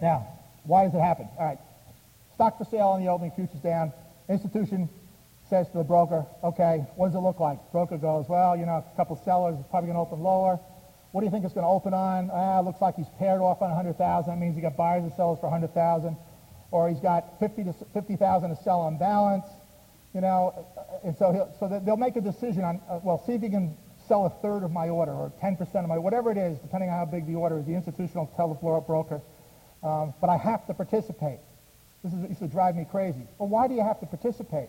Now, why does it happen? All right. Stock for sale on the opening, futures down. Institution says to the broker, okay, what does it look like? Broker goes, well, you know, a couple sellers, it's probably going to open lower. What do you think it's going to open on? Ah, looks like he's paired off on 100,000. That means he got buyers and sellers for 100,000. Or he's got 50 to 50,000 to sell on balance. You know, and so he'll, so they'll make a decision on, uh, well, see if he can sell a third of my order or 10% of my, whatever it is, depending on how big the order is. The institutional tell the broker, um, but I have to participate. This is, used to drive me crazy. Well, why do you have to participate?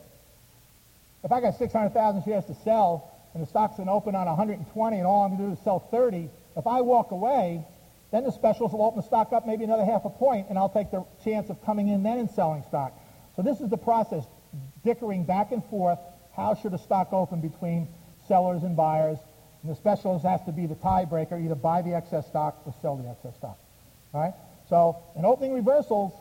If I got 600,000 shares to sell and the stock's going to open on 120 and all I'm going to do is sell 30, if I walk away, then the specials will open the stock up maybe another half a point and I'll take the chance of coming in then and selling stock. So this is the process, dickering back and forth. How should a stock open between sellers and buyers? And the specialist has to be the tiebreaker, either buy the excess stock or sell the excess stock. All right? So in opening reversals,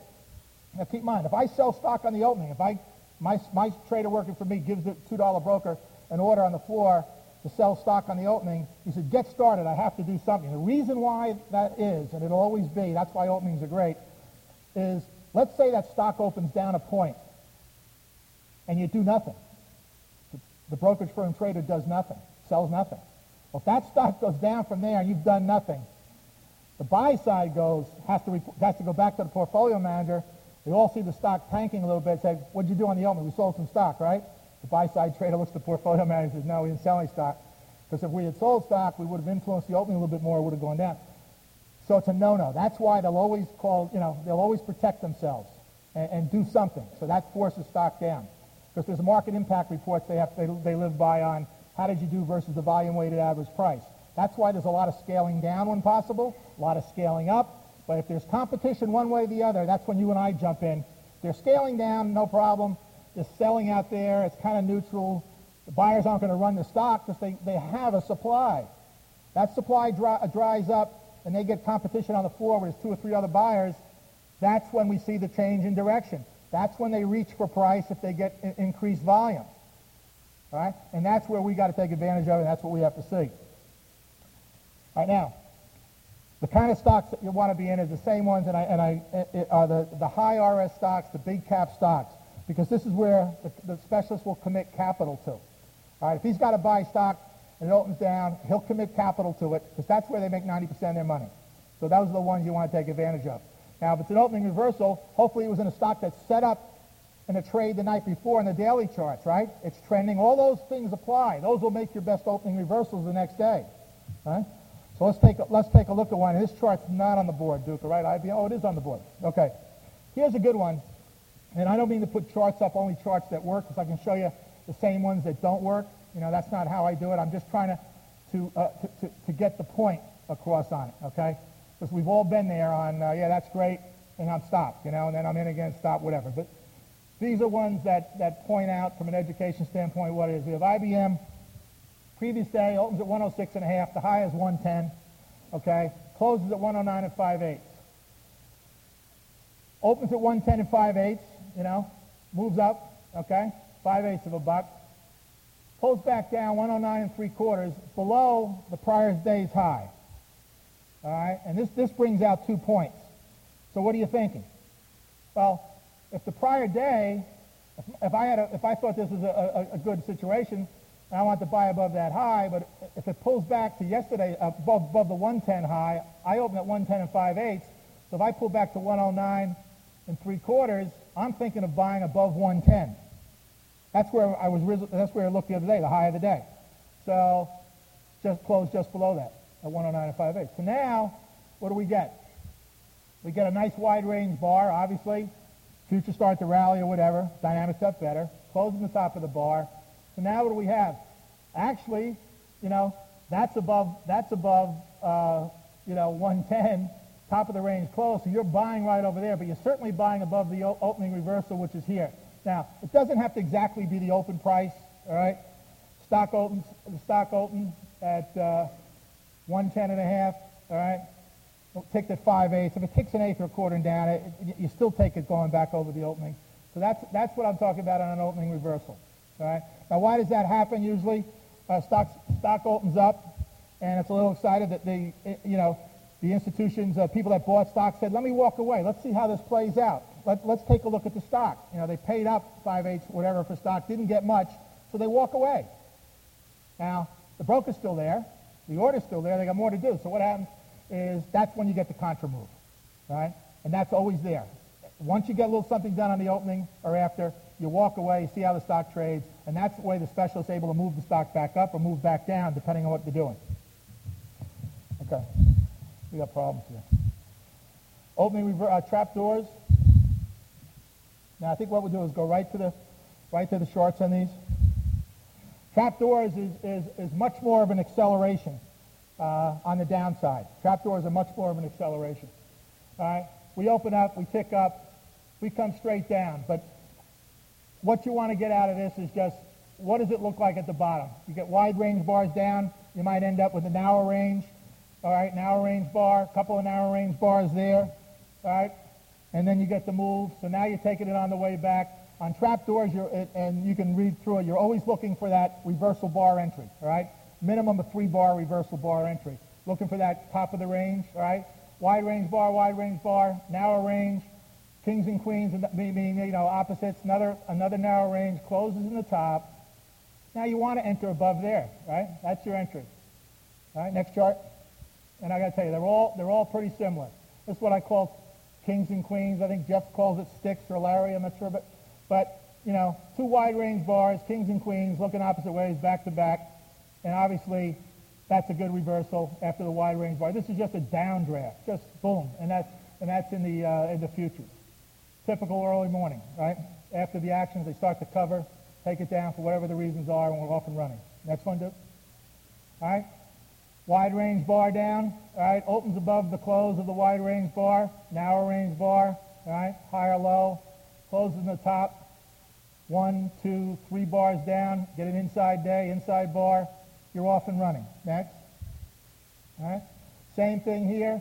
now keep in mind, if I sell stock on the opening, if I my, my trader working for me gives the $2 broker an order on the floor to sell stock on the opening, he said, get started, I have to do something. The reason why that is, and it'll always be, that's why openings are great, is let's say that stock opens down a point and you do nothing. The brokerage firm trader does nothing, sells nothing. Well, if that stock goes down from there and you've done nothing, the buy side goes, has to, has to go back to the portfolio manager. They all see the stock tanking a little bit, say, what'd you do on the opening? We sold some stock, right? The buy side trader looks at the portfolio manager and says, no, we didn't sell any stock. Because if we had sold stock, we would have influenced the opening a little bit more, it would have gone down. So it's a no-no. That's why they'll always call, you know, they'll always protect themselves and, and do something. So that forces stock down. Because there's market impact reports they, have, they, they live by on how did you do versus the volume-weighted average price. That's why there's a lot of scaling down when possible, a lot of scaling up. But if there's competition one way or the other, that's when you and I jump in. They're scaling down, no problem. They're selling out there. It's kind of neutral. The buyers aren't going to run the stock because they, they have a supply. That supply dry, dries up and they get competition on the floor where there's two or three other buyers. That's when we see the change in direction. That's when they reach for price if they get increased volume. All right? And that's where we got to take advantage of it, and that's what we have to see. Right, now, the kind of stocks that you want to be in is the same ones, and I, and I it, are the, the high RS stocks, the big cap stocks, because this is where the, the specialist will commit capital to. All right, if he's got to buy stock and it opens down, he'll commit capital to it, because that's where they make 90% of their money. So those are the ones you want to take advantage of. Now, if it's an opening reversal, hopefully it was in a stock that's set up in a trade the night before in the daily charts, right? It's trending. All those things apply. Those will make your best opening reversals the next day. Right? So let's take a, let's take a look at one. This chart's not on the board, Duke, right? IBM. Oh, it is on the board. Okay. Here's a good one. And I don't mean to put charts up, only charts that work, because I can show you the same ones that don't work. You know, that's not how I do it. I'm just trying to, to, uh, to, to, to get the point across on it, okay? Because we've all been there on, uh, yeah, that's great, and I'm stopped, you know, and then I'm in again, stop, whatever. But these are ones that, that point out from an education standpoint what it is. We have IBM, previous day, opens at 106 and a half, the high is 110, okay? Closes at 109 and 5 eighths. Opens at 110 and 5 eighths, you know, moves up, okay? 5 eighths of a buck. Pulls back down 109 and 3 quarters, below the prior day's high. All right, and this, this brings out two points. So what are you thinking? Well, if the prior day, if, if I, had a, if I thought this was a, a, a, good situation, I want to buy above that high, but if it pulls back to yesterday, uh, above, above the 110 high, I open at 110 and 5 eighths. So if I pull back to 109 and 3 quarters, I'm thinking of buying above 110. That's where I was. That's where I looked the other day, the high of the day. So just closed just below that at 109 and 5 eighths. So now, what do we get? We get a nice wide range bar, obviously. Future start to rally or whatever. Dynamics up better. Closing the top of the bar. So now what do we have? Actually, you know, that's above, that's above, uh, you know, 110, top of the range close. So you're buying right over there, but you're certainly buying above the opening reversal, which is here. Now, it doesn't have to exactly be the open price, all right? Stock opens, the stock opens at uh, 110 and a half, all right? take the 5 eighths. If it takes an eighth or a quarter down, it, you still take it going back over the opening. So that's, that's what I'm talking about on an opening reversal. All right? Now, why does that happen usually? Uh, stock, stock opens up, and it's a little excited that the, you know, the institutions, uh, people that bought stock said, let me walk away. Let's see how this plays out. Let, let's take a look at the stock. You know, they paid up 5 eighths, whatever, for stock, didn't get much, so they walk away. Now, the broker's still there. The order's still there. They got more to do. So what happens is that's when you get the contra move, right? And that's always there. Once you get a little something done on the opening or after, you walk away, see how the stock trades, and that's the way the specialist is able to move the stock back up or move back down, depending on what they're doing. Okay. We got problems here. Opening rever- uh, trap doors. Now, I think what we'll do is go right to the, right to the shorts on these. Trap doors is, is, is much more of an acceleration uh, on the downside. Trap doors are much more of an acceleration. All right? We open up, we tick up, we come straight down. But what you want to get out of this is just what does it look like at the bottom? You get wide range bars down, you might end up with a narrow range. All right, narrow range bar, a couple of narrow range bars there. All right, and then you get the move. So now you're taking it on the way back. On trap doors, you're, and you can read through it, you're always looking for that reversal bar entry. All right, minimum of three bar reversal bar entry. Looking for that top of the range. All right, wide range bar, wide range bar, narrow range, kings and queens, meaning you know opposites. Another another narrow range closes in the top. Now you want to enter above there, right? That's your entry. All right, next chart. And I got to tell you, they're all, they're all pretty similar. This is what I call kings and queens. I think Jeff calls it sticks or Larry, I'm not sure. But, but you know, two wide range bars, kings and queens, looking opposite ways, back to back. And obviously, that's a good reversal after the wide range bar. This is just a downdraft, just boom. And that's, and that's in, the, uh, in the futures. Typical early morning, right? After the actions, they start to cover, take it down for whatever the reasons are, and we're off and running. Next one, Duke. All right? Wide range bar down, all right, opens above the close of the wide range bar, narrow range bar, all right, higher low, closes in the top, one, two, three bars down, get an inside day, inside bar, you're off and running. Next. All right, same thing here.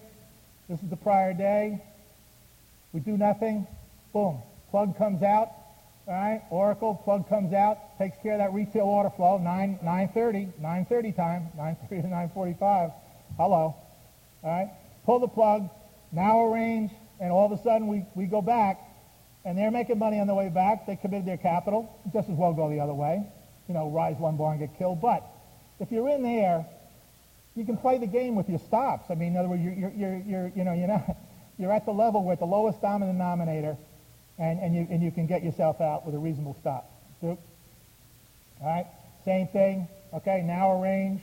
This is the prior day. We do nothing, boom, plug comes out, all right, Oracle, plug comes out, takes care of that retail order flow, 9, 9.30, 9.30 time, 9.30 to 9.45. Hello. All right, pull the plug, now arrange, and all of a sudden we, we go back, and they're making money on the way back. They committed their capital. Just as well go the other way. You know, rise one bar and get killed. But if you're in there, you can play the game with your stops. I mean, in other words, you're, you're, you're, you're you know, you're, not, you're at the level with the lowest dominant denominator and, and, you, and you can get yourself out with a reasonable stop. All right, same thing. Okay, now arrange,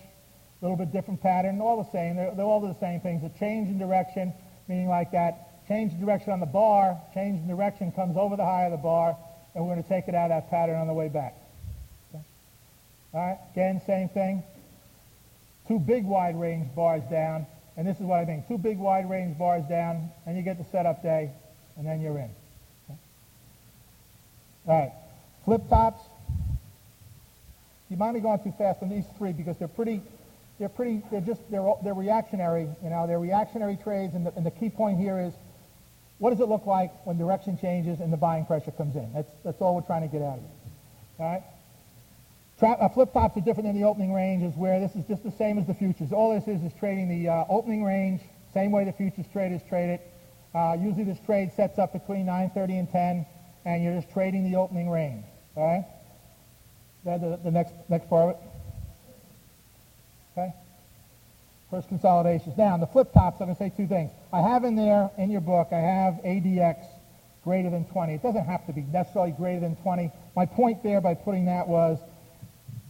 a little bit different pattern, all the same. They're, they're all the same things. A change in direction, meaning like that, change in direction on the bar, change in direction comes over the high of the bar, and we're going to take it out of that pattern on the way back. Okay. All right, again, same thing. Two big wide range bars down, and this is what I mean. Two big wide range bars down, and you get the setup day, and then you're in. All right. Flip tops. You might be going too fast on these three because they're pretty, they're pretty, they're just, they're, they're reactionary, you know, they're reactionary trades, and the, and the key point here is, what does it look like when direction changes and the buying pressure comes in? That's, that's all we're trying to get out of it. All right? Uh, flip tops are different than the opening ranges where this is just the same as the futures. All this is is trading the uh, opening range, same way the futures traders trade it. Uh, usually this trade sets up between 9.30 and 10 and you're just trading the opening range. All right? The, the next next part of it. Okay. First consolidations. Now, on the flip tops, I'm going to say two things. I have in there in your book, I have ADX greater than 20. It doesn't have to be necessarily greater than 20. My point there by putting that was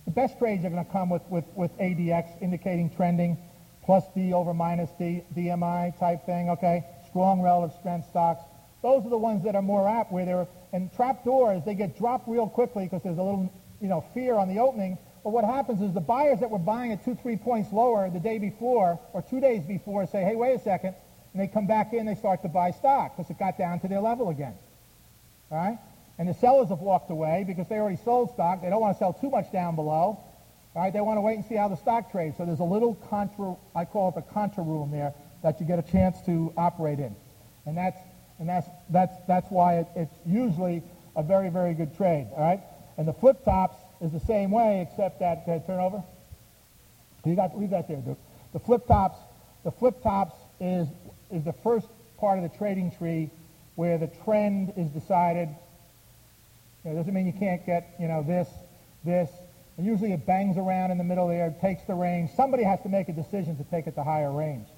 the best trades are going to come with, with, with ADX indicating trending plus D over minus D, DMI type thing, okay? Strong relative strength stocks. Those are the ones that are more apt where they're and trap doors, they get dropped real quickly because there's a little, you know, fear on the opening. But what happens is the buyers that were buying at two, three points lower the day before or two days before say, hey, wait a second, and they come back in, they start to buy stock because it got down to their level again. All right? And the sellers have walked away because they already sold stock. They don't want to sell too much down below. All right? They want to wait and see how the stock trades. So there's a little contra, I call it the contra room there that you get a chance to operate in. And that's and that's, that's, that's why it, it's usually a very, very good trade, all right? And the flip tops is the same way, except that uh, turnover. You got leave that there, Duke. The flip tops, the flip tops is, is the first part of the trading tree where the trend is decided. You know, doesn't mean you can't get, you know, this, this. And usually it bangs around in the middle there, takes the range. Somebody has to make a decision to take it to higher range.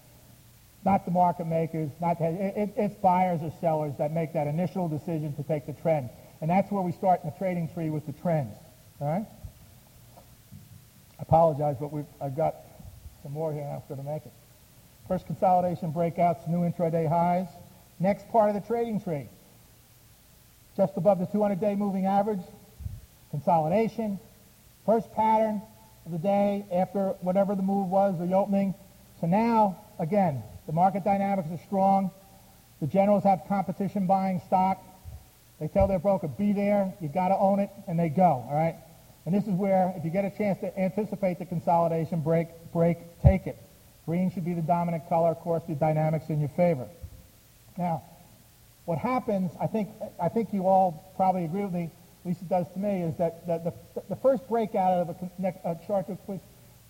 Not the market makers, not the, it, it, it's buyers or sellers that make that initial decision to take the trend. And that's where we start in the trading tree with the trends. All right? I apologize, but we've, I've got some more here I'm going to make it. First consolidation breakouts, new intraday highs. Next part of the trading tree. Just above the 200-day moving average, consolidation. First pattern of the day after whatever the move was, the opening. So now, again, the market dynamics are strong. The generals have competition buying stock. They tell their broker, be there, you've got to own it, and they go, all right? And this is where, if you get a chance to anticipate the consolidation break, break, take it. Green should be the dominant color. Of course, the dynamics in your favor. Now, what happens, I think, I think you all probably agree with me, at least it does to me, is that the, the, the first breakout of a, a chart, please,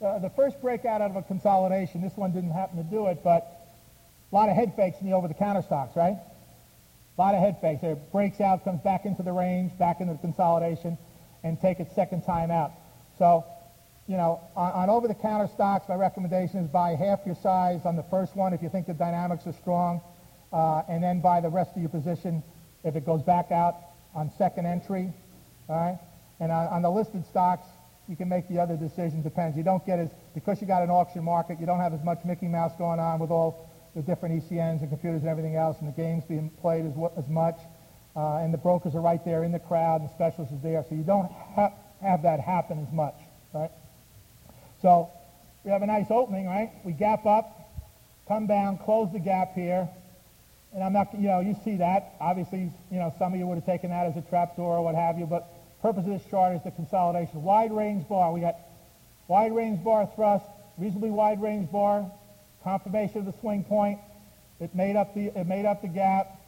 uh, the first breakout out of a consolidation, this one didn't happen to do it, but a lot of head fakes in the over-the-counter stocks, right? A lot of head fakes. It breaks out, comes back into the range, back into the consolidation, and take its second time out. So, you know, on, on over-the-counter stocks, my recommendation is buy half your size on the first one if you think the dynamics are strong, uh, and then buy the rest of your position if it goes back out on second entry. All right? And on, on the listed stocks, you can make the other decision. Depends. You don't get as, because you got an auction market, you don't have as much Mickey Mouse going on with all the different ECNs and computers and everything else, and the games being played as, as much. Uh, and the brokers are right there in the crowd, and the specialists are there, so you don't ha- have that happen as much, right? So we have a nice opening, right? We gap up, come down, close the gap here, and I'm not, you know, you see that. Obviously, you know, some of you would have taken that as a trapdoor or what have you, but purpose of this chart is the consolidation. Wide range bar. We got wide range bar thrust, reasonably wide range bar, confirmation of the swing point. It made up the, it made up the gap.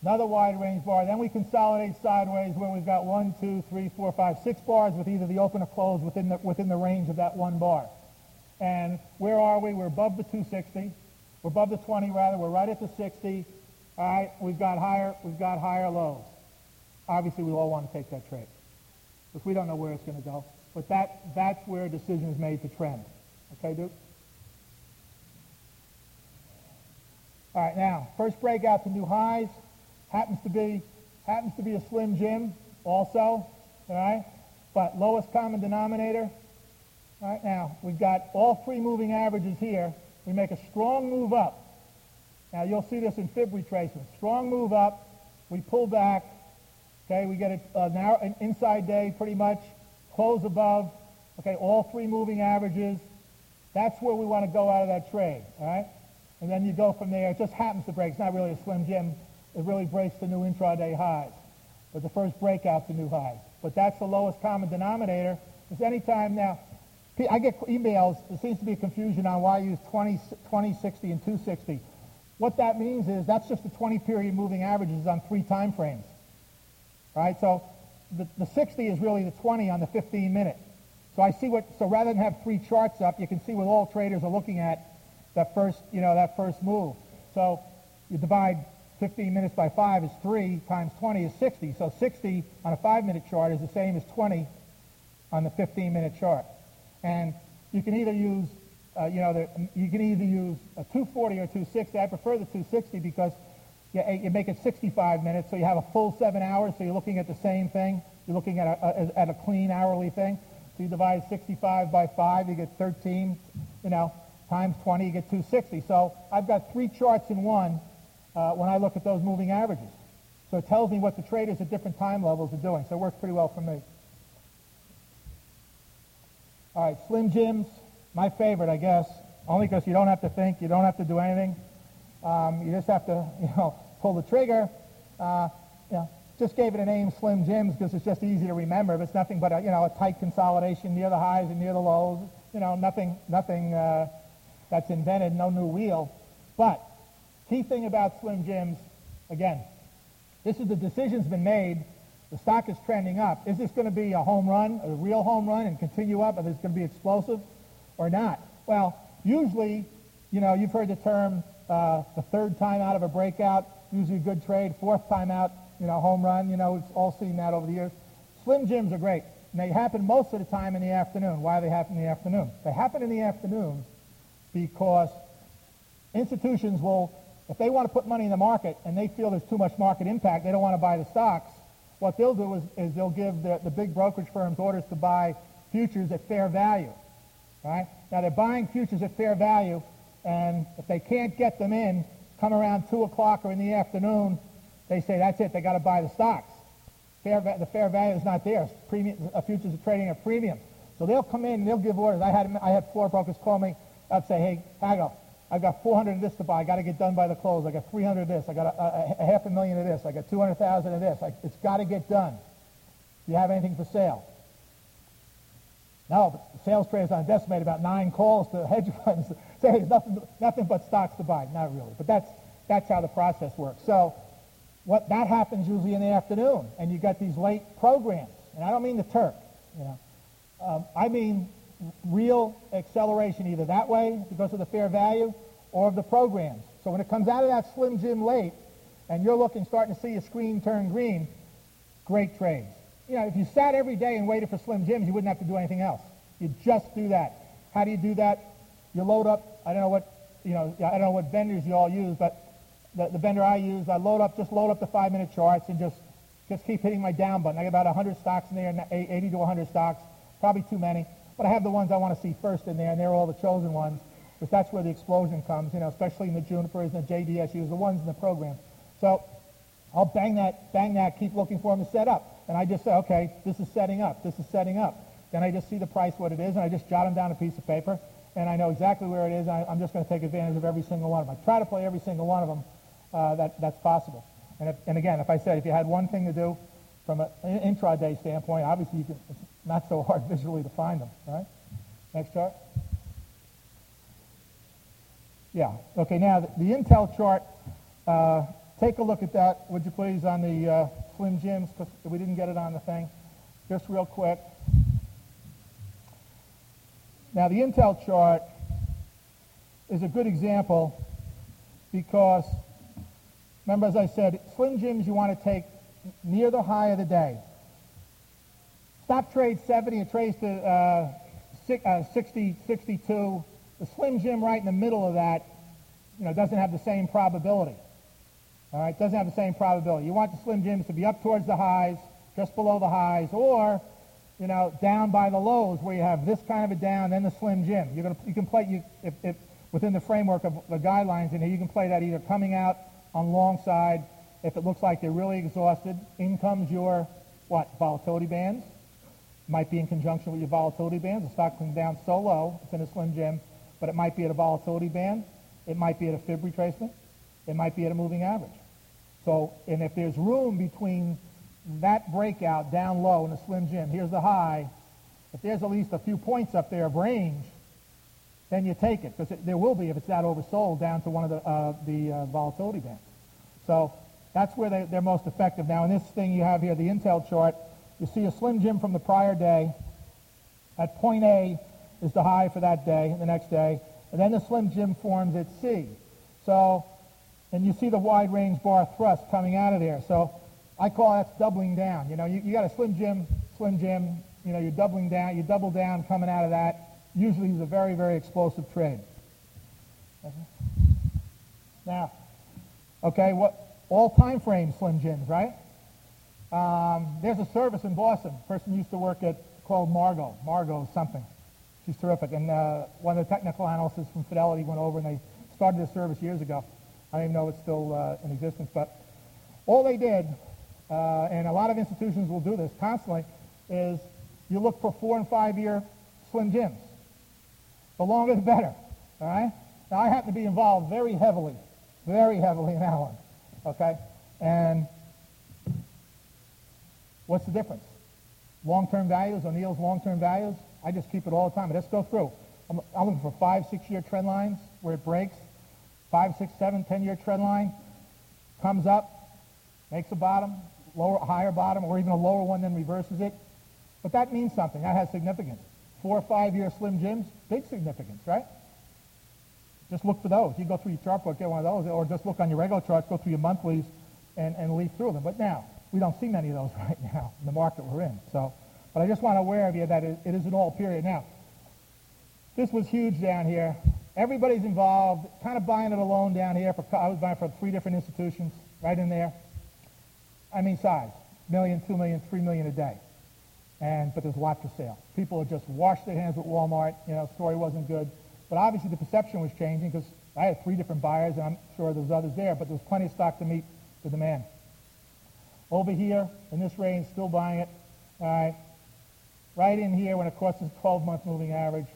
Another wide range bar. Then we consolidate sideways where we've got one, two, three, four, five, six bars with either the open or close within the, within the range of that one bar. And where are we? We're above the 260. We're above the 20 rather. We're right at the 60. All right, we've got higher, we've got higher lows. Obviously, we all want to take that trade because we don't know where it's going to go. But that, that's where a decision is made to trend. Okay, Duke? All right, now, first breakout to new highs happens to be happens to be a slim jim also, all right? But lowest common denominator. All right, now, we've got all three moving averages here. We make a strong move up. Now, you'll see this in fib retracement. Strong move up. We pull back. Okay, we get a, a narrow, an inside day pretty much. Close above. Okay, all three moving averages. That's where we want to go out of that trade, all right? And then you go from there. It just happens to break. It's not really a slim jim. It really breaks the new intraday highs. But the first breakout to new highs. But that's the lowest common denominator. Because anytime now, I get emails, there seems to be a confusion on why I use 20, 20, 60, and 260. What that means is that's just the 20 period moving averages on three time frames. Right? So the, the 60 is really the 20 on the 15 minute. So I see what, so rather than have three charts up, you can see what all traders are looking at that first, you know, that first move. So you divide 15 minutes by 5 is 3 times 20 is 60. So 60 on a 5-minute chart is the same as 20 on the 15-minute chart. And you can either use, uh, you know, the, you can either use a 240 or 260. I prefer the 260 because you, you make it 65 minutes, so you have a full seven hours, so you're looking at the same thing. You're looking at a, a, at a clean hourly thing. So you divide 65 by 5, you get 13, you know, times 20, you get 260. So I've got three charts in one uh, when I look at those moving averages. So it tells me what the traders at different time levels are doing. So it works pretty well for me. All right, Slim Jims, my favorite, I guess, only because you don't have to think, you don't have to do anything. Um, you just have to, you know, pull the trigger. Uh, you know, just gave it a name, Slim Jims, because it's just easy to remember. But it's nothing but a, you know a tight consolidation near the highs and near the lows. You know, nothing, nothing. Uh, that's invented, no new wheel. But key thing about Slim Jims, again, this is the decision's been made. The stock is trending up. Is this going to be a home run, a real home run, and continue up, and it's going to be explosive or not? Well, usually, you know, you've heard the term Uh, the third time out of a breakout, usually a good trade. Fourth time out, you know, home run. You know, we've all seen that over the years. Slim Jims are great. And they happen most of the time in the afternoon. Why do they happen in the afternoon? They happen in the afternoons because institutions will, if they want to put money in the market and they feel there's too much market impact, they don't want to buy the stocks, what they'll do is, is they'll give the, the big brokerage firms orders to buy futures at fair value. Right? Now they're buying futures at fair value, and if they can't get them in, come around 2 o'clock or in the afternoon, they say that's it, they got to buy the stocks. Fair, the fair value is not there. Premium, uh, futures are trading at premium. So they'll come in and they'll give orders. I had, I had four brokers call me up say, hey, Hagel, I've got 400 of this to buy. I got to get done by the close. I got 300 of this. I got a, a, a half a million of this. I got 200,000 of this. I, it's got to get done. Do you have anything for sale? No, but the sales traders on desk made about nine calls to hedge funds say hey, nothing, nothing but stocks to buy. Not really, but that's that's how the process works. So what that happens usually in the afternoon, and you got these late programs, and I don't mean the Turk, you know, um, I mean real acceleration either that way because of the fair value or of the programs. So when it comes out of that Slim Jim late, and you're looking, starting to see your screen turn green, great trades. You know, if you sat every day and waited for Slim Jims, you wouldn't have to do anything else. You just do that. How do you do that? You load up. I don't know what you know. I don't know what vendors you all use, but the, the vendor I use, I load up, just load up the five-minute charts and just just keep hitting my down button. I got about 100 stocks in there, 80 to 100 stocks, probably too many. But I have the ones I want to see first in there, and they're all the chosen ones, because that's where the explosion comes, you know, especially in the Junipers and the JDSUs, the ones in the program. So I'll bang that, bang that, keep looking for them to set up. And I just say, okay, this is setting up, this is setting up. Then I just see the price, what it is, and I just jot them down a piece of paper, and I know exactly where it is, I, am just going to take advantage of every single one of them. I try to play every single one of them uh, that, that's possible. And, if, and again, if I said if you had one thing to do from an intraday standpoint, obviously you can, it's not so hard visually to find them, right? Next chart. Yeah. Okay, now the, the Intel chart, uh, take a look at that, would you please, on the uh, Slim Jims, because we didn't get it on the thing. Just real quick. Now, the Intel chart is a good example because Remember, as I said, Slim Jims you want to take near the high of the day. Stop trade 70, it trades to uh, uh 60, 62. The Slim Jim right in the middle of that, you know, doesn't have the same probability. All right, doesn't have the same probability. You want the Slim Jims to be up towards the highs, just below the highs, or, you know, down by the lows where you have this kind of a down, then the Slim Jim. You're gonna, you can play, you, if, if within the framework of the guidelines in here, you can play that either coming out on long side. If it looks like they're really exhausted, in comes your, what, volatility bands. Might be in conjunction with your volatility bands. The stock comes down so low, it's in a slim jim, but it might be at a volatility band. It might be at a fib retracement. It might be at a moving average. So, and if there's room between that breakout down low in a slim jim, here's the high, if there's at least a few points up there of range, then you take it because there will be if it's that oversold down to one of the, uh, the uh, volatility bands. So that's where they, they're most effective. Now in this thing you have here, the Intel chart, you see a slim jim from the prior day. At point A is the high for that day, and the next day. And then the slim jim forms at C. So, and you see the wide range bar thrust coming out of there. So I call that doubling down. You know, you, you got a slim jim, slim jim, you know, you're doubling down, you double down coming out of that. Usually it's a very, very explosive trade. Now, Okay, what all time frame Slim Jims, right? Um, there's a service in Boston. Person used to work at called Margot. Margot something. She's terrific. And uh, one of the technical analysts from Fidelity went over and they started this service years ago. I don't even know it's still uh, in existence, but all they did, uh, and a lot of institutions will do this constantly, is you look for four and five year Slim Jims. The longer the better. All right. Now I happen to be involved very heavily very heavily in that one. Okay? And what's the difference? Long-term values, O'Neil's long-term values, I just keep it all the time. Let's go through. I'm, I'm looking for five, six-year trend lines where it breaks. Five, six, seven, ten-year trend line comes up, makes a bottom, lower, higher bottom, or even a lower one, then reverses it. But that means something. That has significance. Four or five-year slim jims, big significance, right? Just look for those. You go through your chart book, get one of those, or just look on your regular charts, go through your monthlies, and, and leaf through them. But now, we don't see many of those right now in the market we're in. So, but I just want to aware of you that it, it is an all period. Now, this was huge down here. Everybody's involved, kind of buying it alone down here. For, I was buying for three different institutions right in there. I mean size, million, two million, three million a day. And, but there's a lot for sale. People had just washed their hands with Walmart. You know, story wasn't good. But obviously the perception was changing because I had three different buyers, and I'm sure there was others there, but there was plenty of stock to meet the demand. Over here, in this range, still buying it. All right. Right in here, when it crosses 12-month moving average,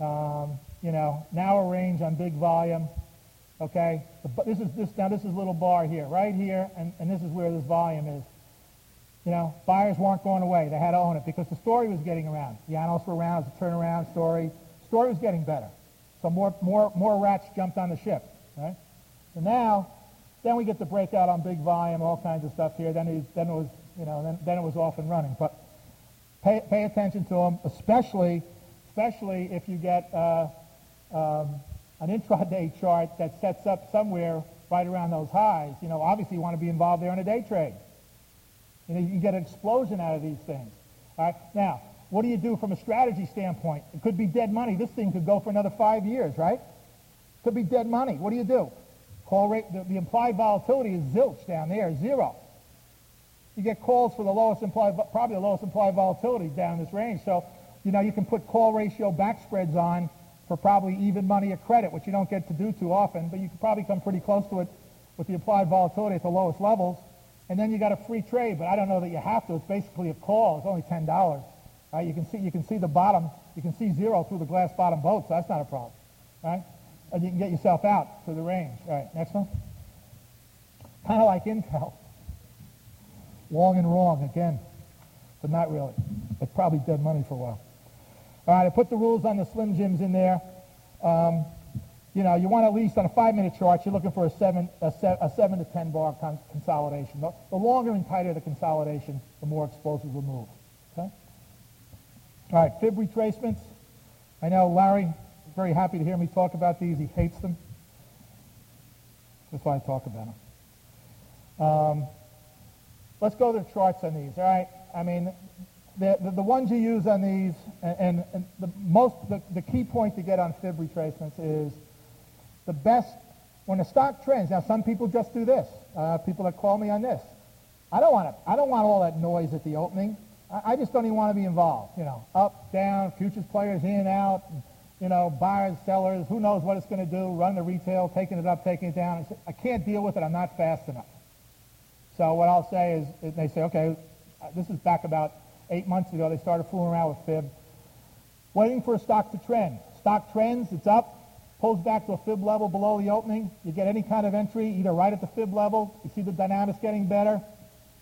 um, you know, now a range on big volume. Okay, this is this now. This is little bar here, right here, and, and this is where this volume is. You know, buyers weren't going away. They had to own it because the story was getting around. The analysts were around. It's a turnaround story. Story was getting better. So more, more, more rats jumped on the ship, right? So now, then we get the breakout on big volume, all kinds of stuff here. Then it, then it was, you know, then, then it was off and running. But pay, pay attention to them, especially, especially if you get uh, um, an intraday chart that sets up somewhere right around those highs. You know, obviously you want to be involved there in a day trade. You know, you can get an explosion out of these things. All right. Now, what do you do from a strategy standpoint? It could be dead money. This thing could go for another five years, right? Could be dead money. What do you do? Call rate, the, the implied volatility is zilch down there, zero. You get calls for the lowest implied, probably the lowest implied volatility down this range. So, you know, you can put call ratio back spreads on for probably even money or credit, which you don't get to do too often, but you can probably come pretty close to it with the implied volatility at the lowest levels. And then you got a free trade, but I don't know that you have to. It's basically a call. It's only $10. Right? You can see you can see the bottom. You can see zero through the glass bottom boat, so that's not a problem. Right? And you can get yourself out to the range. All right, next one. Kind of like Intel. Long and wrong again, but not really. It's probably dead money for a while. All right, I put the rules on the Slim Jims in there. Um, you know, you want at least on a five-minute chart, you're looking for a seven, a, se a seven to ten bar con consolidation. The, the longer and tighter the consolidation, the more explosive will move. All right, fib retracements. I know Larry very happy to hear me talk about these. He hates them. That's why I talk about them. Um, let's go to the charts on these. All right. I mean, the, the, the ones you use on these, and, and, and the most, the, the key point to get on fib retracements is the best when the stock trends. Now, some people just do this. Uh, people that call me on this. I don't want it. I don't want all that noise at the opening. I, I just don't even want to be involved. You know, up, down, futures players in, and out, you know, buyers, sellers, who knows what it's going to do, run the retail, taking it up, taking it down. I can't deal with it. I'm not fast enough. So what I'll say is, they say, okay, uh, this is back about eight months ago. They started fooling around with fib. Waiting for a stock to trend. Stock trends, it's up, pulls back to a fib level below the opening. You get any kind of entry, either right at the fib level, you see the dynamics getting better,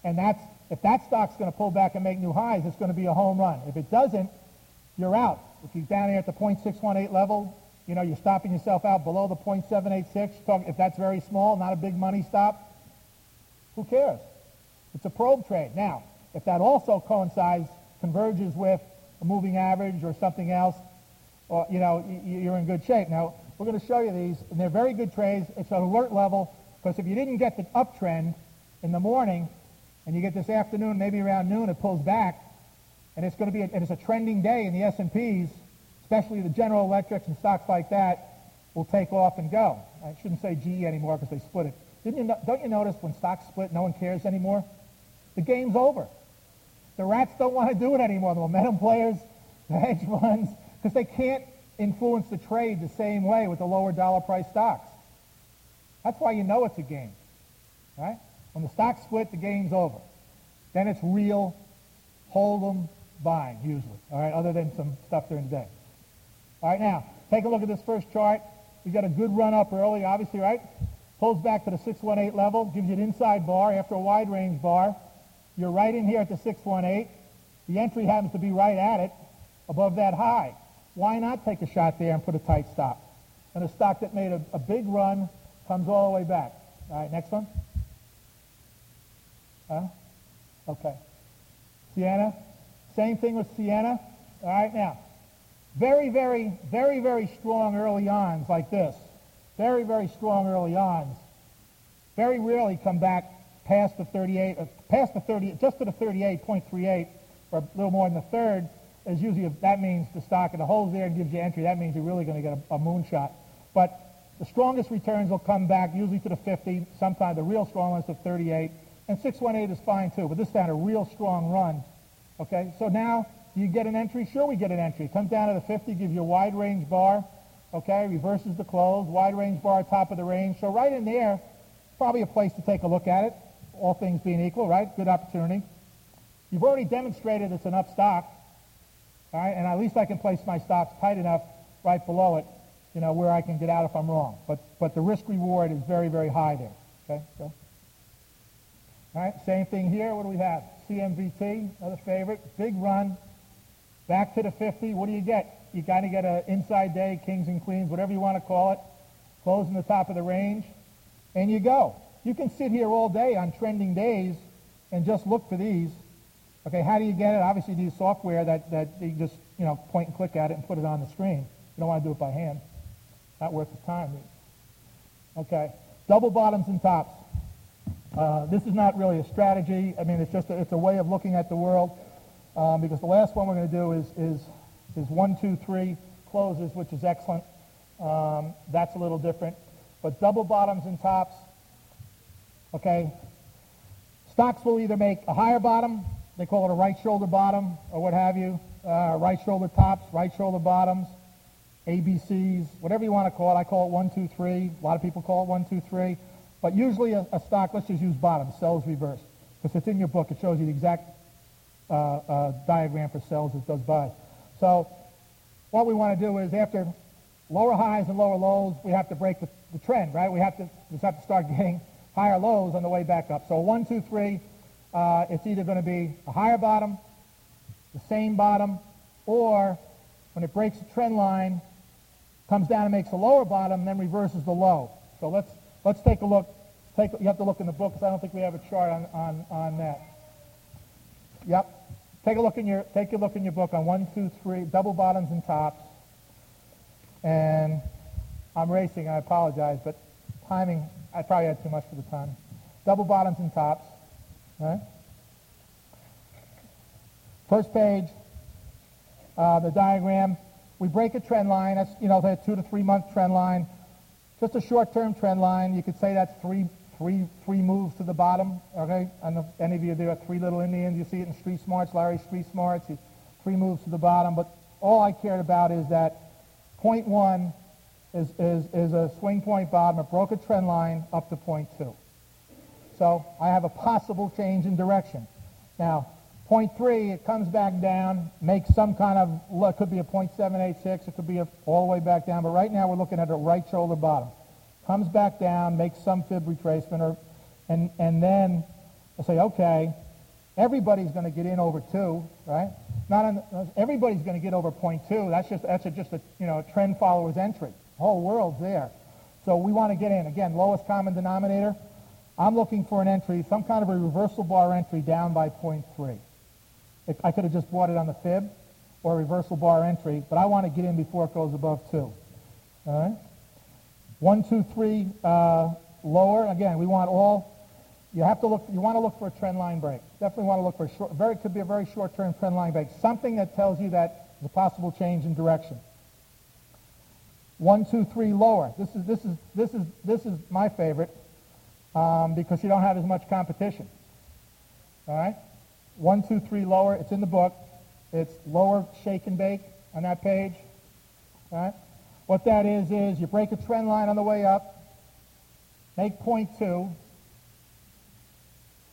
and that's if that stock's going to pull back and make new highs, it's going to be a home run. If it doesn't, you're out. If you're down here at the 0.618 level, you know, you're stopping yourself out below the 0.786. If that's very small, not a big money stop, who cares? It's a probe trade. Now, if that also coincides, converges with a moving average or something else, or, you know, you're in good shape. Now, we're going to show you these, and they're very good trades. It's an alert level, because if you didn't get the uptrend in the morning, and you get this afternoon, maybe around noon, it pulls back, and it's going to be, a, and it's a trending day in the S&Ps, especially the General Electrics and stocks like that, will take off and go. I shouldn't say GE anymore because they split it. Didn't you no, don't you notice when stocks split, no one cares anymore? The game's over. The rats don't want to do it anymore. The momentum players, the hedge funds, because they can't influence the trade the same way with the lower dollar price stocks. That's why you know it's a game, right? When the stock split, the game's over. Then it's real hold 'em buying, usually, all right, other than some stuff during the day. All right, now, take a look at this first chart. We got a good run up early, obviously, right? Pulls back to the 618 level, gives you an inside bar after a wide range bar. You're right in here at the 618. The entry happens to be right at it, above that high. Why not take a shot there and put a tight stop? And a stock that made a, a big run comes all the way back. All right, next one. Huh? Okay. Ciena? Same thing with Ciena. All right, now. Very, very, very, very strong early ons like this. very, very strong early ons, very rarely come back past the 38, uh, past the 30, just to the 38.38, or a little more than the third, is usually, that means the stock of the holes there and gives you entry. That means you're really going to get a, a moonshot. But the strongest returns will come back usually to the 50, sometimes the real strong ones to 38, and 618 is fine too, but this is a real strong run. Okay, so now you get an entry? Sure, we get an entry. Comes down to the 50, gives you a wide range bar. Okay, reverses the close, wide range bar, top of the range. So right in there, probably a place to take a look at it, all things being equal, right? Good opportunity. You've already demonstrated it's enough stock, all right, and at least I can place my stops tight enough right below it, you know, where I can get out if I'm wrong. But, but the risk reward is very, very high there. Okay, so. All right, same thing here. What do we have? CMVT, another favorite. Big run. Back to the 50. What do you get? You got to get an inside day, kings and queens, whatever you want to call it. Closing the top of the range. And you go. You can sit here all day on trending days and just look for these. Okay, how do you get it? Obviously, you use software that, that you just, you know, point and click at it and put it on the screen. You don't want to do it by hand. Not worth the time. Okay, double bottoms and tops. Uh, this is not really a strategy. I mean, it's just a, it's a way of looking at the world. Um, because the last one we're going to do is, is, is one, two, three closes, which is excellent. Um, that's a little different. But double bottoms and tops, okay, stocks will either make a higher bottom, they call it a right shoulder bottom, or what have you, uh, right shoulder tops, right shoulder bottoms, ABCs, whatever you want to call it. I call it one, two, three. A lot of people call it one, two, three. But usually a, a stock, let's just use bottom, sells reverse. Because it's in your book. It shows you the exact uh, uh, diagram for sells it does buy. So what we want to do is after lower highs and lower lows, we have to break the, the trend, right? We have to just have to start getting higher lows on the way back up. So one, two, three, uh, it's either going to be a higher bottom, the same bottom, or when it breaks the trend line, comes down and makes a lower bottom, then reverses the low. So let's let's take a look. Take you have to look in the book because I don't think we have a chart on, on, on that. Yep. Take a look in your take a look in your book on one, two, three, double bottoms and tops. And I'm racing. I apologize, but timing. I probably had too much for the time. Double bottoms and tops. Right. First page. Uh, the diagram. We break a trend line. That's you know the two to three month trend line. Just a short-term trend line. You could say that's three three, three moves to the bottom, okay? And any of you, there are three little Indians. You see it in Street Smarts, Larry Street Smarts. three moves to the bottom. But all I cared about is that point one is, is, is a swing point bottom. It broke a trend line up to point two. So I have a possible change in direction. Now, point three, it comes back down, makes some kind of, could be a point seven eight six, it could be a, all the way back down. But right now we're looking at a right shoulder bottom comes back down, makes some fib retracement, or, and, and then I say, okay, everybody's going to get in over 2, right? Not on, everybody's going to get over 0.2. That's just, that's a, just a you know, trend follower's entry. The whole world's there. So we want to get in. Again, lowest common denominator. I'm looking for an entry, some kind of a reversal bar entry down by 0.3. I could have just bought it on the fib or a reversal bar entry, but I want to get in before it goes above 2. All right? One, two, three, uh, lower. Again, we want all. You have to look. You want to look for a trend line break. Definitely want to look for a short. Very could be a very short-term trend line break. Something that tells you that there's a possible change in direction. One, two, three, lower. This is this is this is this is my favorite um, because you don't have as much competition. All right. One, two, three, lower. It's in the book. It's lower shake and bake on that page. All right. What that is, is you break a trend line on the way up, make point two.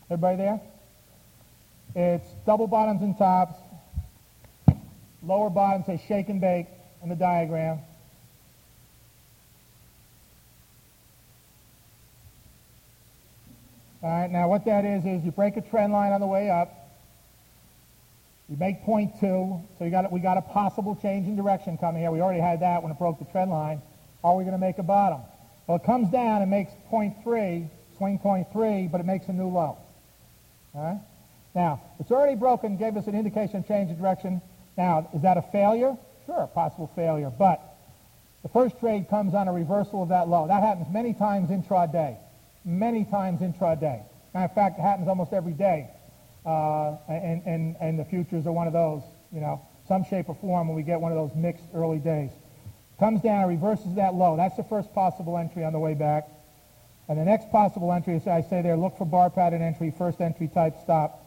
Everybody there? It's double bottoms and tops, lower bottoms say shake and bake in the diagram. All right, now what that is, is you break a trend line on the way up, you make point two, so you got, we got a possible change in direction coming here. We already had that when it broke the trend line. Are we going to make a bottom? Well, it comes down and makes point three, swing point three, but it makes a new low. All right? Now, it's already broken, gave us an indication of change in direction. Now, is that a failure? Sure, a possible failure. But The first trade comes on a reversal of that low. That happens many times intraday. Many times intraday. Matter of fact, it happens almost every day. Uh, and, and, and the futures are one of those, you know, some shape or form when we get one of those mixed early days. Comes down, and reverses that low. That's the first possible entry on the way back. And the next possible entry is, I say there, look for bar pattern entry, first entry type stop.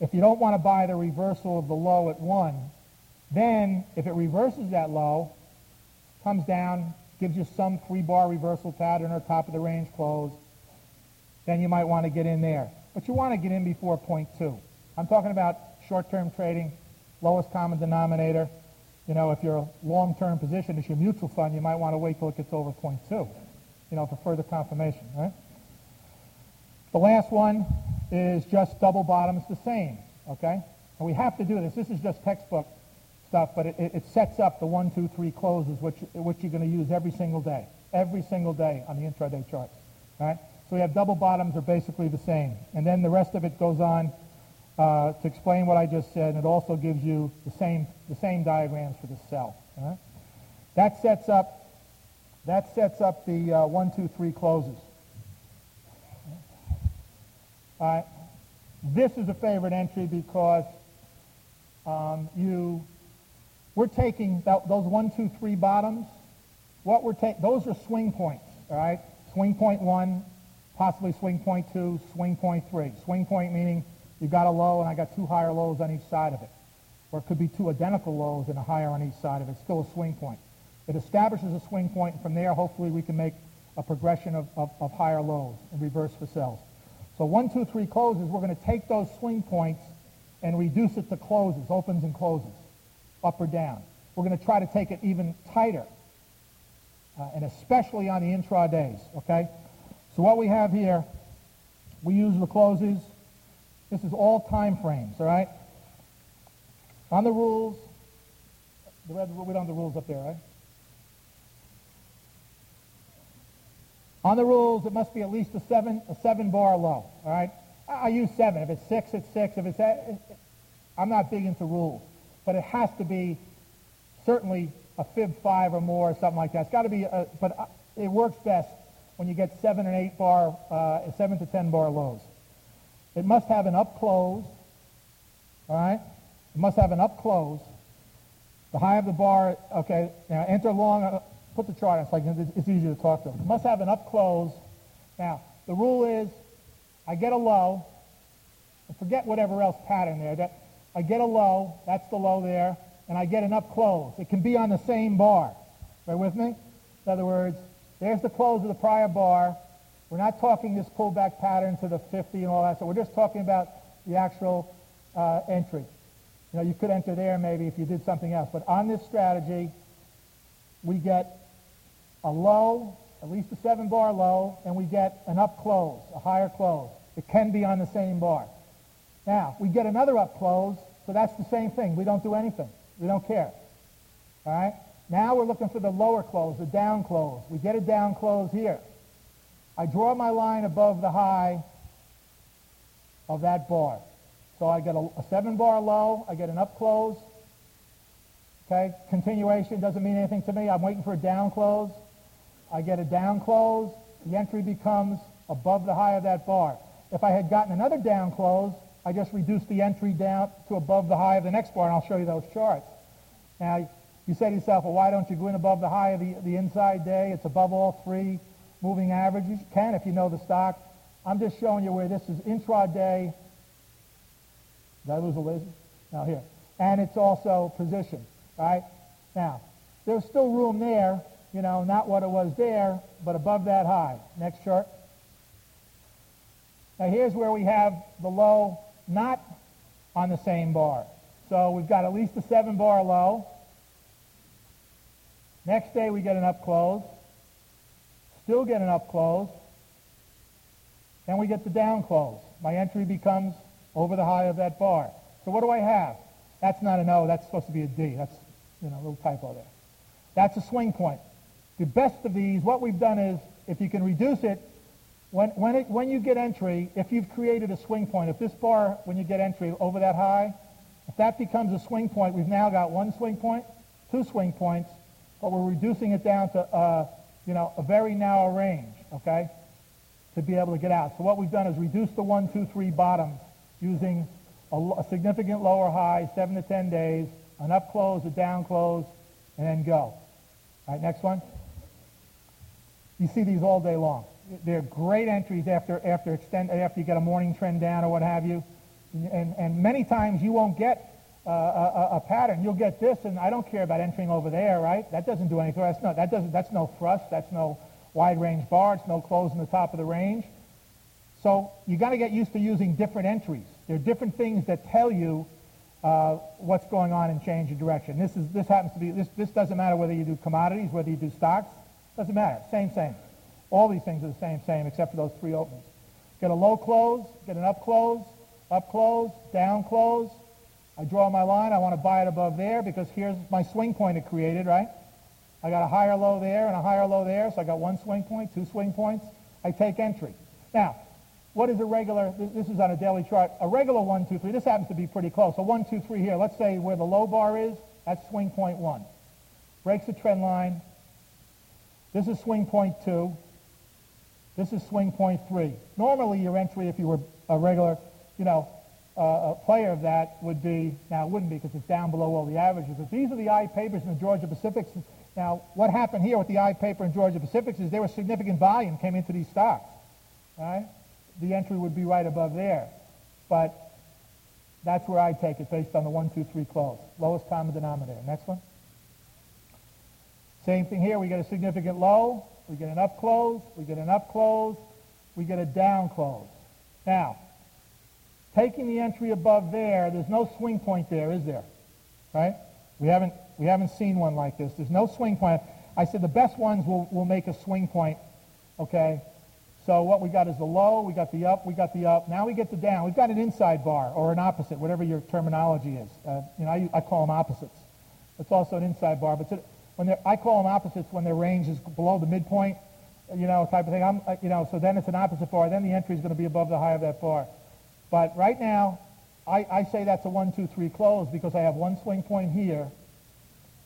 If you don't want to buy the reversal of the low at 1, then if it reverses that low, comes down, gives you some three-bar reversal pattern or top of the range close, then you might want to get in there. But you want to get in before point 2. I'm talking about short-term trading, lowest common denominator. You know, if your long-term position is your mutual fund, you might want to wait till it gets over point 2 you know, for further confirmation, right? The last one is just double bottoms the same, okay? And we have to do this. This is just textbook stuff, but it, it sets up the one, two, three closes, which, which you're going to use every single day, every single day on the intraday charts, right? So we have double bottoms are basically the same. And then the rest of it goes on uh, to explain what I just said, and it also gives you the same, the same diagrams for the sell. That sets up that sets up the uh, one, two, three closes. All right. This is a favorite entry because um, you, we're taking that, those one, two, three bottoms. What we're taking, those are swing points. All right. Swing point one, possibly swing point two, swing point three. Swing point meaning you've got a low and I got two higher lows on each side of it. Or it could be two identical lows and a higher on each side of it. It's still a swing point. It establishes a swing point, and from there, hopefully, we can make a progression of, of, of higher lows and reverse for sells. So one, two, three closes, we're going to take those swing points and reduce it to closes, opens and closes, up or down. We're going to try to take it even tighter, uh, and especially on the intradays, okay? So what we have here, we use the closes. This is all time frames, all right? On the rules, we don't have the rules up there, right? On the rules, it must be at least a seven, a seven bar low. All right. I, use seven. If it's six, it's six. If it's, I'm not big into rules, but it has to be certainly a fib five or more, or something like that. It's got to be, a, but uh, it works best when you get seven and eight bar, uh, seven to ten bar lows. It must have an up close. All right. It must have an up close. The high of the bar, okay, now enter long, uh, put the chart on so can, it's easier to talk to them. must have an up close. Now, the rule is I get a low, and forget whatever else pattern there. That I get a low, that's the low there, and I get an up close. It can be on the same bar. Right with me? In other words, there's the close of the prior bar. We're not talking this pullback pattern to the 50 and all that. So we're just talking about the actual uh, entry. You know, you could enter there maybe if you did something else. But on this strategy, we get a low, at least a seven bar low, and we get an up close, a higher close. It can be on the same bar. Now, we get another up close, so that's the same thing. We don't do anything. We don't care. All right? Now we're looking for the lower close, the down close. We get a down close here. I draw my line above the high of that bar. So I get a, a seven bar low, I get an up close. Okay, continuation doesn't mean anything to me. I'm waiting for a down close. I get a down close, the entry becomes above the high of that bar. If I had gotten another down close, I just reduced the entry down to above the high of the next bar, and I'll show you those charts. Now, you say to yourself, well, why don't you go in above the high of the, the inside day? It's above all three moving averages. You can if you know the stock. I'm just showing you where this is intraday. Did I lose a laser? Now here. And it's also position, right? Now, there's still room there you know, not what it was there, but above that high. Next chart. Now here's where we have the low not on the same bar. So we've got at least a seven bar low. Next day we get an up close. Still get an up close. Then we get the down close. My entry becomes over the high of that bar. So what do I have? That's not an O. That's supposed to be a D. That's, you know, a little typo there. That's a swing point. The best of these, what we've done is, if you can reduce it, when, when, it, when you get entry, if you've created a swing point, if this bar, when you get entry over that high, if that becomes a swing point, we've now got one swing point, two swing points, but we're reducing it down to, uh, you know, a very narrow range, okay, to be able to get out. So what we've done is reduce the one, two, three bottoms using a, a significant lower high, seven to 10 days, an up close, a down close, and then go. All right, next one. You see these all day long. They're great entries after after extend after you get a morning trend down or what have you, and and many times you won't get a, a, pattern. You'll get this, and I don't care about entering over there, right? That doesn't do anything. That's no that doesn't that's no thrust. That's no wide range bar. It's no close in the top of the range. So you got to get used to using different entries. There are different things that tell you uh, what's going on and change of direction. This is this happens to be this this doesn't matter whether you do commodities, whether you do stocks, doesn't matter. Same, same. All these things are the same, same, except for those three openings. Get a low close, get an up close, up close, down close. I draw my line. I want to buy it above there because here's my swing point it created, right? I got a higher low there and a higher low there, so I got one swing point, two swing points. I take entry. Now, what is a regular, this is on a daily chart, a regular one, two, three, this happens to be pretty close. So one, two, three here, let's say where the low bar is, that's swing point one. Breaks the trend line. This is swing point two. This is swing point three. Normally your entry, if you were a regular, you know, uh, a player of that would be, now it wouldn't be because it's down below all the averages, but these are the I papers in the Georgia Pacifics. Now, what happened here with the I paper in Georgia Pacifics is there was significant volume came into these stocks. Right? the entry would be right above there. But that's where I take it based on the 1, 2, 3 close. Lowest common denominator. Next one. Same thing here. We get a significant low. We get an up close. We get an up close. We get a down close. Now, taking the entry above there, there's no swing point there, is there? Right? We haven't, we haven't seen one like this. There's no swing point. I said the best ones will, will make a swing point, okay, so what we got is the low, we got the up, we got the up. Now we get the down. We've got an inside bar or an opposite, whatever your terminology is. Uh, you know, I, I, call them opposites. It's also an inside bar, but to, when I call them opposites when their range is below the midpoint, you know, type of thing. I'm, uh, you know, so then it's an opposite bar. Then the entry is going to be above the high of that bar. But right now, I, I say that's a one, two, three close because I have one swing point here.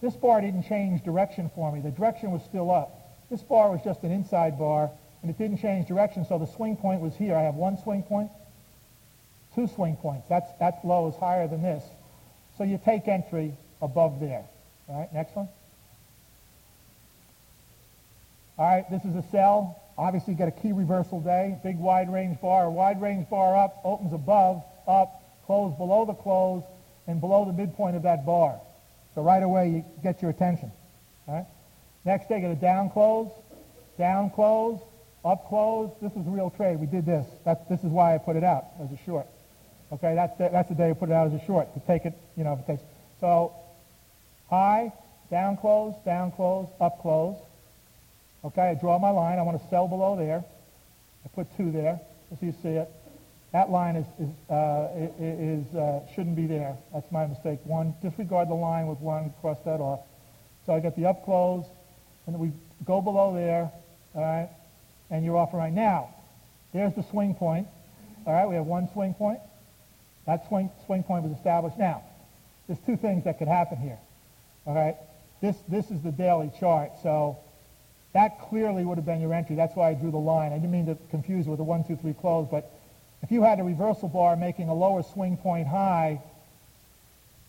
This bar didn't change direction for me. The direction was still up. This bar was just an inside bar and it didn't change direction, so the swing point was here. I have one swing point, two swing points. That's, that low is higher than this. So you take entry above there. All right, next one. All right, this is a sell. Obviously, you get a key reversal day. Big wide range bar. Wide range bar up, opens above, up, close below the close, and below the midpoint of that bar. So right away, you get your attention. All right? Next day, get a down close, down close, up close, this is a real trade. We did this. That's, this is why I put it out as a short. Okay, that's the, that's the day I put it out as a short, to take it, you know, if it takes. So high, down close, down close, up close. Okay, I draw my line. I want to sell below there. I put two there, so you see it. That line is, is, uh, is uh, shouldn't be there. That's my mistake. One, disregard the line with one, cross that off. So I get the up close, and we go below there, all right? and you're off right now. There's the swing point. All right, we have one swing point. That swing, swing point was established. Now, there's two things that could happen here. All right, this, this is the daily chart, so that clearly would have been your entry. That's why I drew the line. I didn't mean to confuse it with a one, two, three close, but if you had a reversal bar making a lower swing point high,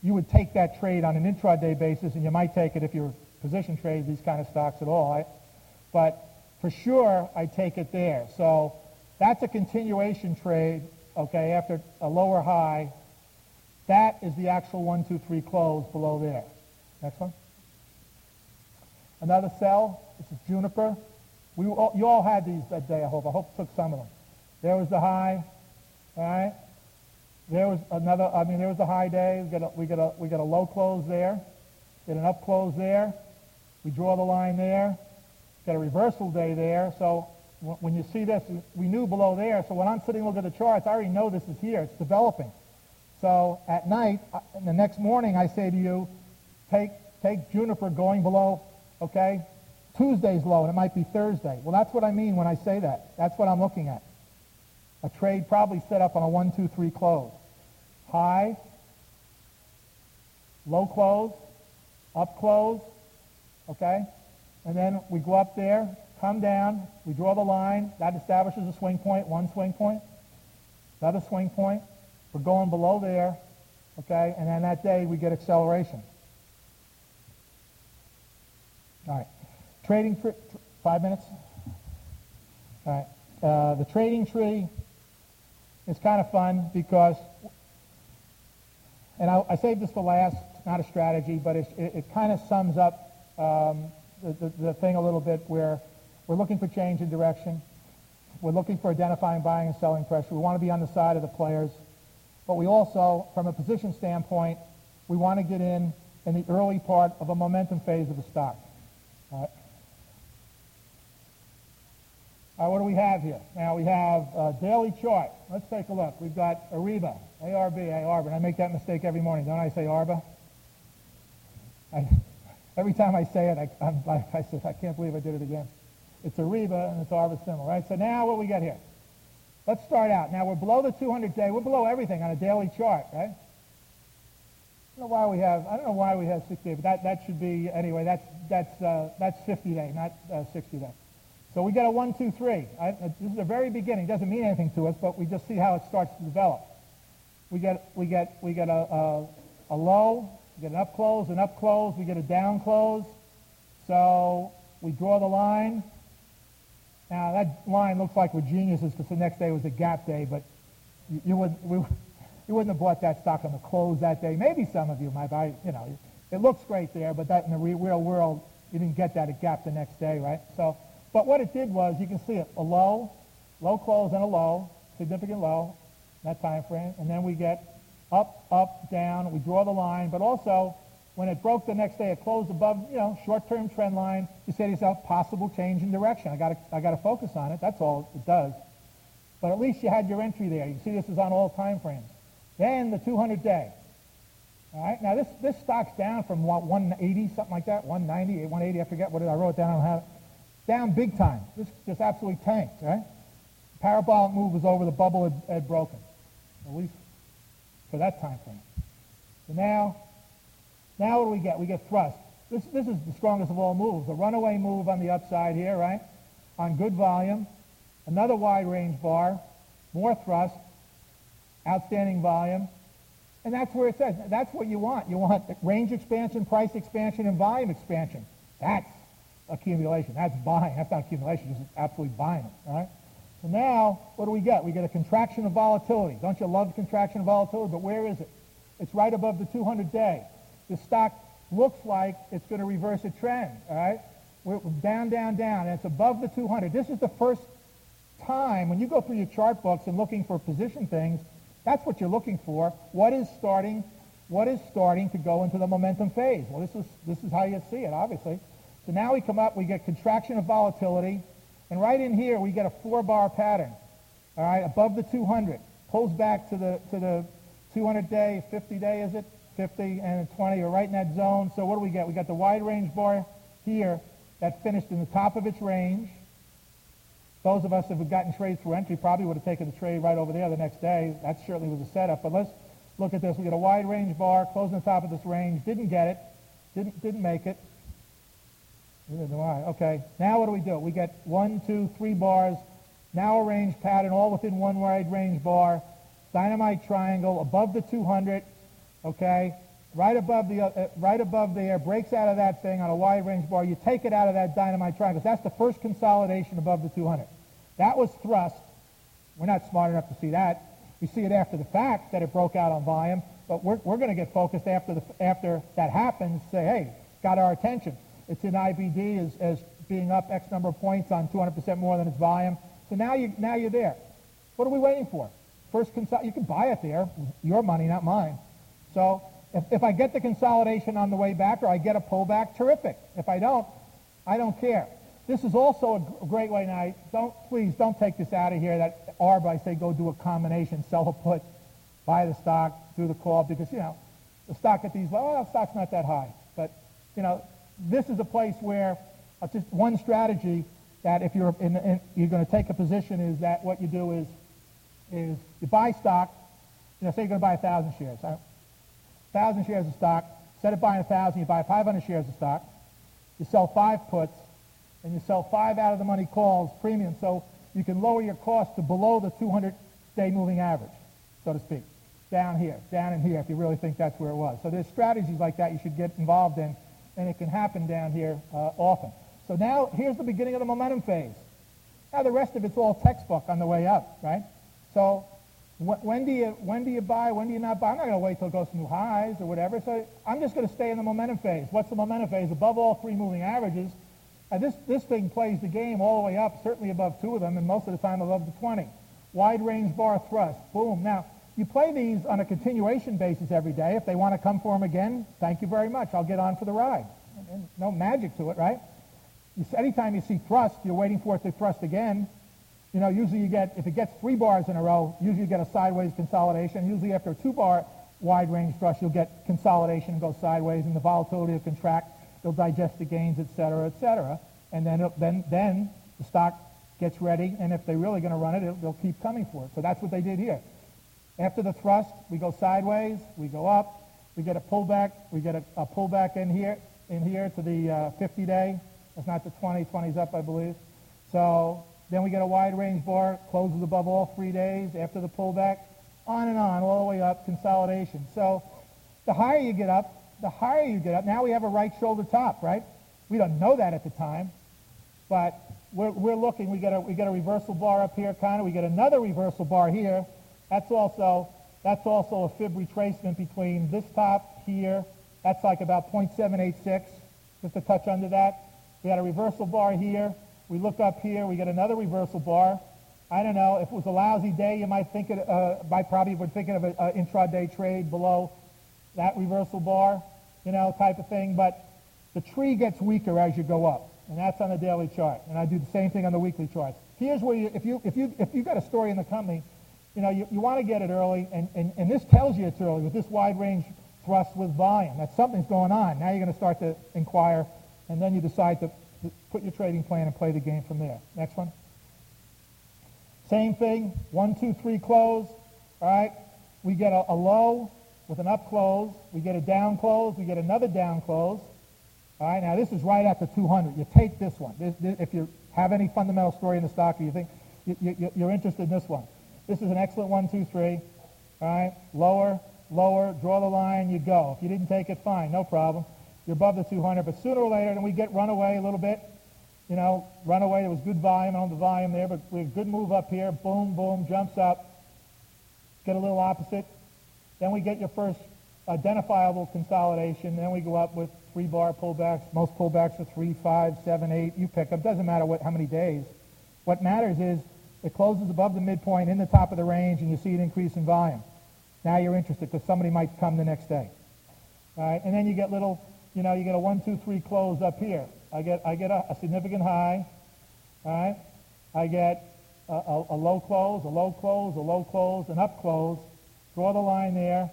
you would take that trade on an intraday basis, and you might take it if you're position trade these kind of stocks at all. Right? But for sure I take it there. So that's a continuation trade, okay, after a lower high. That is the actual one, two, three close below there. Next one. Another sell. This is Juniper. We all, you all had these that day, I hope. I hope took some of them. There was the high, all right? There was another, I mean, there was a high day. We got a, we got a, we got a low close there. Get an up close there. We draw the line there. Got a reversal day there. So when you see this, we knew below there. So when I'm sitting looking at the charts, I already know this is here. It's developing. So at night, uh, the next morning, I say to you, take, take Juniper going below, okay, Tuesday's low, and it might be Thursday. Well, that's what I mean when I say that. That's what I'm looking at. A trade probably set up on a 1, 2, 3 close. High, low close, up close, okay? And then we go up there, come down, we draw the line. That establishes a swing point, one swing point, another swing point. We're going below there, okay? And then that day we get acceleration. All right. Trading, tr- tr- five minutes? All right. Uh, the trading tree is kind of fun because, and I, I saved this for last, not a strategy, but it, it kind of sums up um, the, the, the thing a little bit where we're looking for change in direction. We're looking for identifying buying and selling pressure. We want to be on the side of the players. But we also, from a position standpoint, we want to get in in the early part of a momentum phase of the stock. All right. Right, what do we have here? Now we have a daily chart. Let's take a look. We've got Ariba, ARB, ARB. And I make that mistake every morning. Don't I say Arba? I, every time I say it, I, I'm, I, I can't believe I did it again. It's Ariba and it's Arba symbol, right? So now what we got here? Let's start out. Now we're below the 200 day. We're below everything on a daily chart, right? I don't know why we have. I don't know why we have 60 day, but that, that should be anyway. That's that's uh, that's 50 day, not uh, 60 day. So we get a one, two, three. I, this is the very beginning. Doesn't mean anything to us, but we just see how it starts to develop. We get we get we get a, a, a low, we get an up close, an up close, we get a down close. So we draw the line. Now that line looks like we're geniuses because the next day was a gap day, but you, you wouldn't we, you wouldn't have bought that stock on the close that day. Maybe some of you might buy. You know, it looks great there, but that in the real world you didn't get that at gap the next day, right? So but what it did was, you can see it, a low, low close and a low, significant low, that time frame, and then we get up, up, down, we draw the line, but also when it broke the next day, it closed above, you know, short-term trend line, you say to yourself, possible change in direction. I got I got to focus on it. That's all it does. But at least you had your entry there. You see this is on all time frames. Then the 200 day. All right. Now this this stock's down from what 180 something like that, 190, 180. I forget what it, I wrote it down. I don't have it down big time. This just absolutely tanked, right? Parabolic move was over, the bubble had, had broken, at least for that time frame. So now, now what do we get? We get thrust. This, this is the strongest of all moves. A runaway move on the upside here, right? On good volume. Another wide range bar. More thrust. Outstanding volume. And that's where it says, that's what you want. You want range expansion, price expansion, and volume expansion. That's accumulation. That's buying. That's not accumulation. Just absolutely buying it. All right. So now, what do we get? We get a contraction of volatility. Don't you love contraction of volatility? But where is it? It's right above the 200-day. The stock looks like it's going to reverse a trend. All right. We're down, down, down, and it's above the 200. This is the first time when you go through your chart books and looking for position things. That's what you're looking for. What is starting? What is starting to go into the momentum phase? Well, this is this is how you see it, obviously. So now we come up, we get contraction of volatility, and right in here we get a four-bar pattern. All right, above the 200, pulls back to the to the 200-day, 50-day, is it? 50 and 20 are right in that zone. So what do we get? We got the wide range bar here that finished in the top of its range. Those of us that have gotten trades through entry probably would have taken the trade right over there the next day. That certainly was a setup. But let's look at this. We got a wide range bar closing the top of this range. Didn't get it. Didn't didn't make it. Neither do I. Okay. Now what do we do? We get one, two, three bars. Now a range pattern, all within one wide range bar. Dynamite triangle above the 200. Okay. Right above the uh, right above there, breaks out of that thing on a wide range bar. You take it out of that dynamite triangle. That's the first consolidation above the 200. That was thrust. We're not smart enough to see that. We see it after the fact that it broke out on volume, but we're, we're going to get focused after the, after that happens. Say, hey, got our attention. It's in IBD as, as being up X number of points on 200% more than its volume. So now, you, now you're there. What are we waiting for? First, you can buy it there. Your money, not mine. So if, if I get the consolidation on the way back or I get a pullback, terrific. If I don't, I don't care. This is also a great way. Now, don't please don't take this out of here. That ARB, I say, go do a combination, sell a put, buy the stock, do the call, because you know the stock at these. Well, the stock's not that high, but you know this is a place where uh, just one strategy that if you're in, in, you're going to take a position is that what you do is is you buy stock. You know, say you're going to buy a thousand shares. A thousand shares of stock. Instead of buying a thousand, you buy 500 shares of stock. you sell five puts, and you sell five out of the money calls premium, so you can lower your cost to below the 200-day moving average, so to speak, down here, down in here, if you really think that's where it was. So there's strategies like that you should get involved in, and it can happen down here uh, often. So now here's the beginning of the momentum phase. Now the rest of it's all textbook on the way up, right? So when do you when do you buy? When do you not buy? I'm not going to wait till it goes to new highs or whatever. So I'm just going to stay in the momentum phase. What's the momentum phase? Above all three moving averages. This this thing plays the game all the way up, certainly above two of them, and most of the time above the 20. Wide range bar thrust. Boom. Now you play these on a continuation basis every day. If they want to come for them again, thank you very much. I'll get on for the ride. And no magic to it, right? You, anytime you see thrust, you're waiting for it to thrust again you know, usually you get, if it gets three bars in a row, usually you get a sideways consolidation. Usually after a two-bar wide range thrust, you'll get consolidation and go sideways, and the volatility will contract. They'll digest the gains, et cetera, et cetera. And then, then, then the stock gets ready, and if they're really going to run it, they'll keep coming for it. So that's what they did here. After the thrust, we go sideways, we go up, we get a pullback, we get a, a pullback in here, in here to the uh, 50-day. It's not the 20, 20's up, I believe. So then we get a wide range bar, closes above all three days after the pullback, on and on, all the way up, consolidation. So the higher you get up, the higher you get up. Now we have a right shoulder top, right? We don't know that at the time, but we're, we're looking. We get a we get a reversal bar up here, kind of. We get another reversal bar here. That's also that's also a fib retracement between this top here. That's like about 0.786, just a touch under that. We got a reversal bar here. We look up here, we get another reversal bar. I don't know, if it was a lousy day, you might think it, uh, might probably would thinking of an intraday trade below that reversal bar, you know, type of thing. But the tree gets weaker as you go up, and that's on the daily chart. And I do the same thing on the weekly charts. Here's where you, if you if you if you've got a story in the company, you know, you, you want to get it early, and, and, and this tells you it's early with this wide range thrust with volume. That something's going on. Now you're going to start to inquire, and then you decide to put your trading plan and play the game from there. Next one. Same thing, one, two, three close. All right, we get a, a low with an up close. We get a down close. We get another down close. All right, now this is right at the 200. You take this one. This, this, if you have any fundamental story in the stock or you think you, you, you're interested in this one. This is an excellent one, two, three. All right, lower, lower, draw the line, you go. If you didn't take it, fine, no problem. You're above the 200, but sooner or later, and we get runaway a little bit. You know, runaway, there was good volume on the volume there, but we have good move up here. Boom, boom, jumps up. Get a little opposite. Then we get your first identifiable consolidation. Then we go up with three bar pullbacks. Most pullbacks are three, five, seven, eight. You pick them. Doesn't matter what, how many days. What matters is it closes above the midpoint in the top of the range and you see an increase in volume. Now you're interested because somebody might come the next day. All right, and then you get little you know, you get a one, two, three close up here. I get, I get a, a significant high, all right? I get a, a, a, low close, a low close, a low close, an up close. Draw the line there.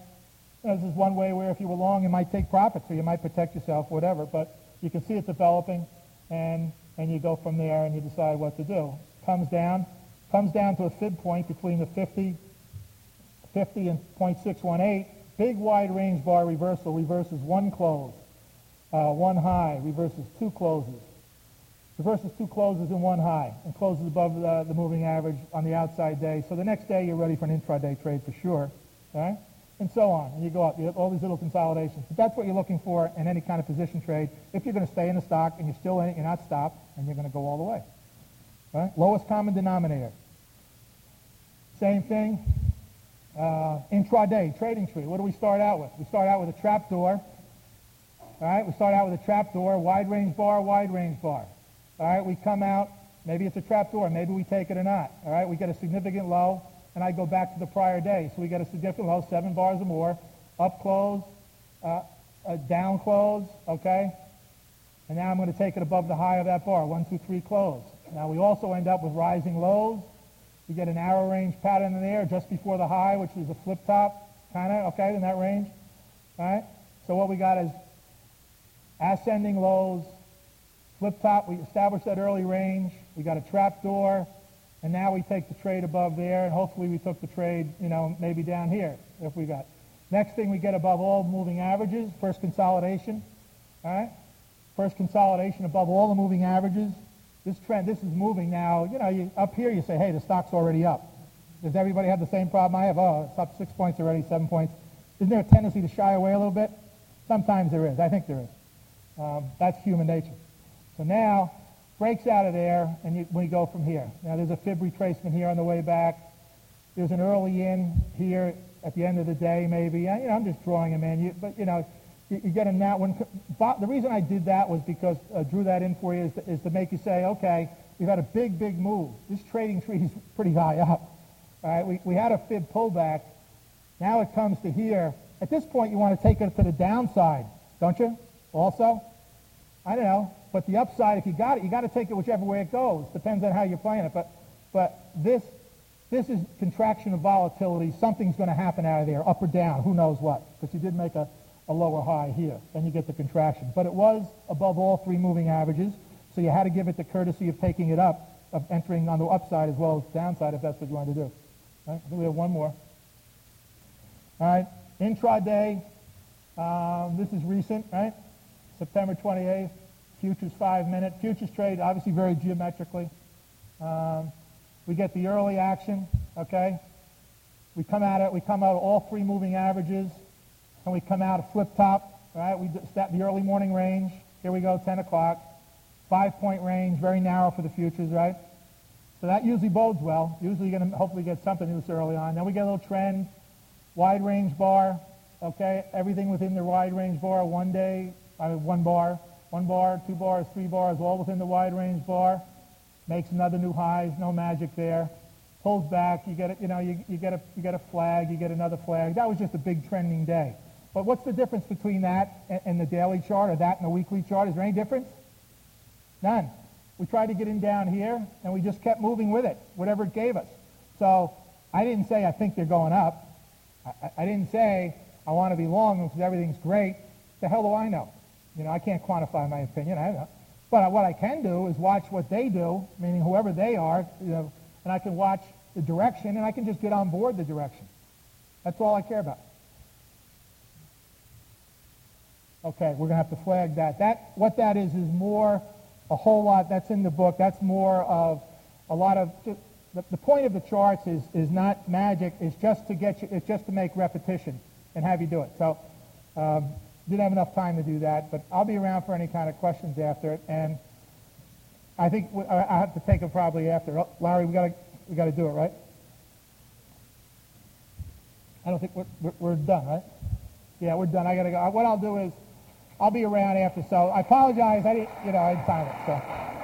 This is one way where if you were long, you might take profit, so you might protect yourself, whatever. But you can see it developing, and, and you go from there and you decide what to do. Comes down, comes down to a fib point between the 50, 50 and 0.618. Big wide range bar reversal reverses one close uh, one high reverses two closes. Reverses two closes and one high and closes above the, the moving average on the outside day. So the next day you're ready for an intraday trade for sure. Okay? And so on. And you go up. You have all these little consolidations. But that's what you're looking for in any kind of position trade. If you're going to stay in the stock and you're still in it, you're not stopped, and you're going to go all the way. Right? Lowest common denominator. Same thing. Uh, intraday trading tree. What do we start out with? We start out with a trap door all right, we start out with a trap door, wide range bar, wide range bar. All right, we come out, maybe it's a trap door, maybe we take it or not. All right, we get a significant low, and I go back to the prior day. So we get a significant low, seven bars or more, up close, uh, a down close, okay? And now I'm going to take it above the high of that bar, one, two, three, close. Now we also end up with rising lows. We get a narrow range pattern in there just before the high, which is a flip top, kind of, okay, in that range. All right? So what we got is ascending lows, flip top, we established that early range. We got a trap door, and now we take the trade above there, and hopefully we took the trade, you know, maybe down here if we got. Next thing we get above all moving averages, first consolidation, all right? First consolidation above all the moving averages. This trend, this is moving now. You know, you, up here you say, hey, the stock's already up. Does everybody have the same problem I have? Oh, it's up six points already, seven points. Isn't there a tendency to shy away a little bit? Sometimes there is. I think there is. Um, that's human nature. So now, breaks out of there, and you, we go from here. Now, there's a fib retracement here on the way back. There's an early in here at the end of the day, maybe. You know, I'm just drawing them in. You, but, you know, you, you get them now. When, the reason I did that was because I uh, drew that in for you is to, is to make you say, okay, we've had a big, big move. This trading tree is pretty high up. All right, we, we had a fib pullback. Now it comes to here. At this point, you want to take it to the downside, don't you? Also? I don't know. But the upside, if you got it, you got to take it whichever way it goes. Depends on how you're playing it. But, but this, this is contraction of volatility. Something's going to happen out of there, up or down. Who knows what? Because you did make a, a lower high here. Then you get the contraction. But it was above all three moving averages. So you had to give it the courtesy of taking it up, of entering on the upside as well as downside if that's what you wanted to do. Right? I think we have one more. All right. Intraday. Um, this is recent, right? September 28th. Futures five minute. Futures trade obviously very geometrically. Um, we get the early action, okay? We come out it. We come out all three moving averages, and we come out a flip top, right? We start the early morning range. Here we go, 10 o'clock. Five point range, very narrow for the futures, right? So that usually bodes well. Usually you're going to hopefully get something this early on. Then we get a little trend, wide range bar, okay? Everything within the wide range bar, one day, I mean, one bar, one bar, two bars, three bars, all within the wide range bar. Makes another new highs, no magic there. Pulls back, you get a, you know, you, you get a you get a flag, you get another flag. That was just a big trending day. But what's the difference between that and, the daily chart or that and the weekly chart? Is there any difference? None. We tried to get in down here, and we just kept moving with it, whatever it gave us. So I didn't say I think they're going up. I, I didn't say I want to be long because everything's great. The hell do I know? You know, I can't quantify my opinion. I know. But what I can do is watch what they do, meaning whoever they are, you know, and I can watch the direction, and I can just get on board the direction. That's all I care about. Okay, we're going to have to flag that. That what that is is more a whole lot. That's in the book. That's more of a lot of. the, the point of the charts is, is not magic. It's just to get you. It's just to make repetition and have you do it. So um, didn't have enough time to do that, but I'll be around for any kind of questions after it. And I think I have to take it probably after. Oh, Larry, we got to we got to do it, right? I don't think we're, we're, we're done, right? Yeah, we're done. I got to go. What I'll do is I'll be around after. So I apologize. I didn't, you know, I didn't time it. So.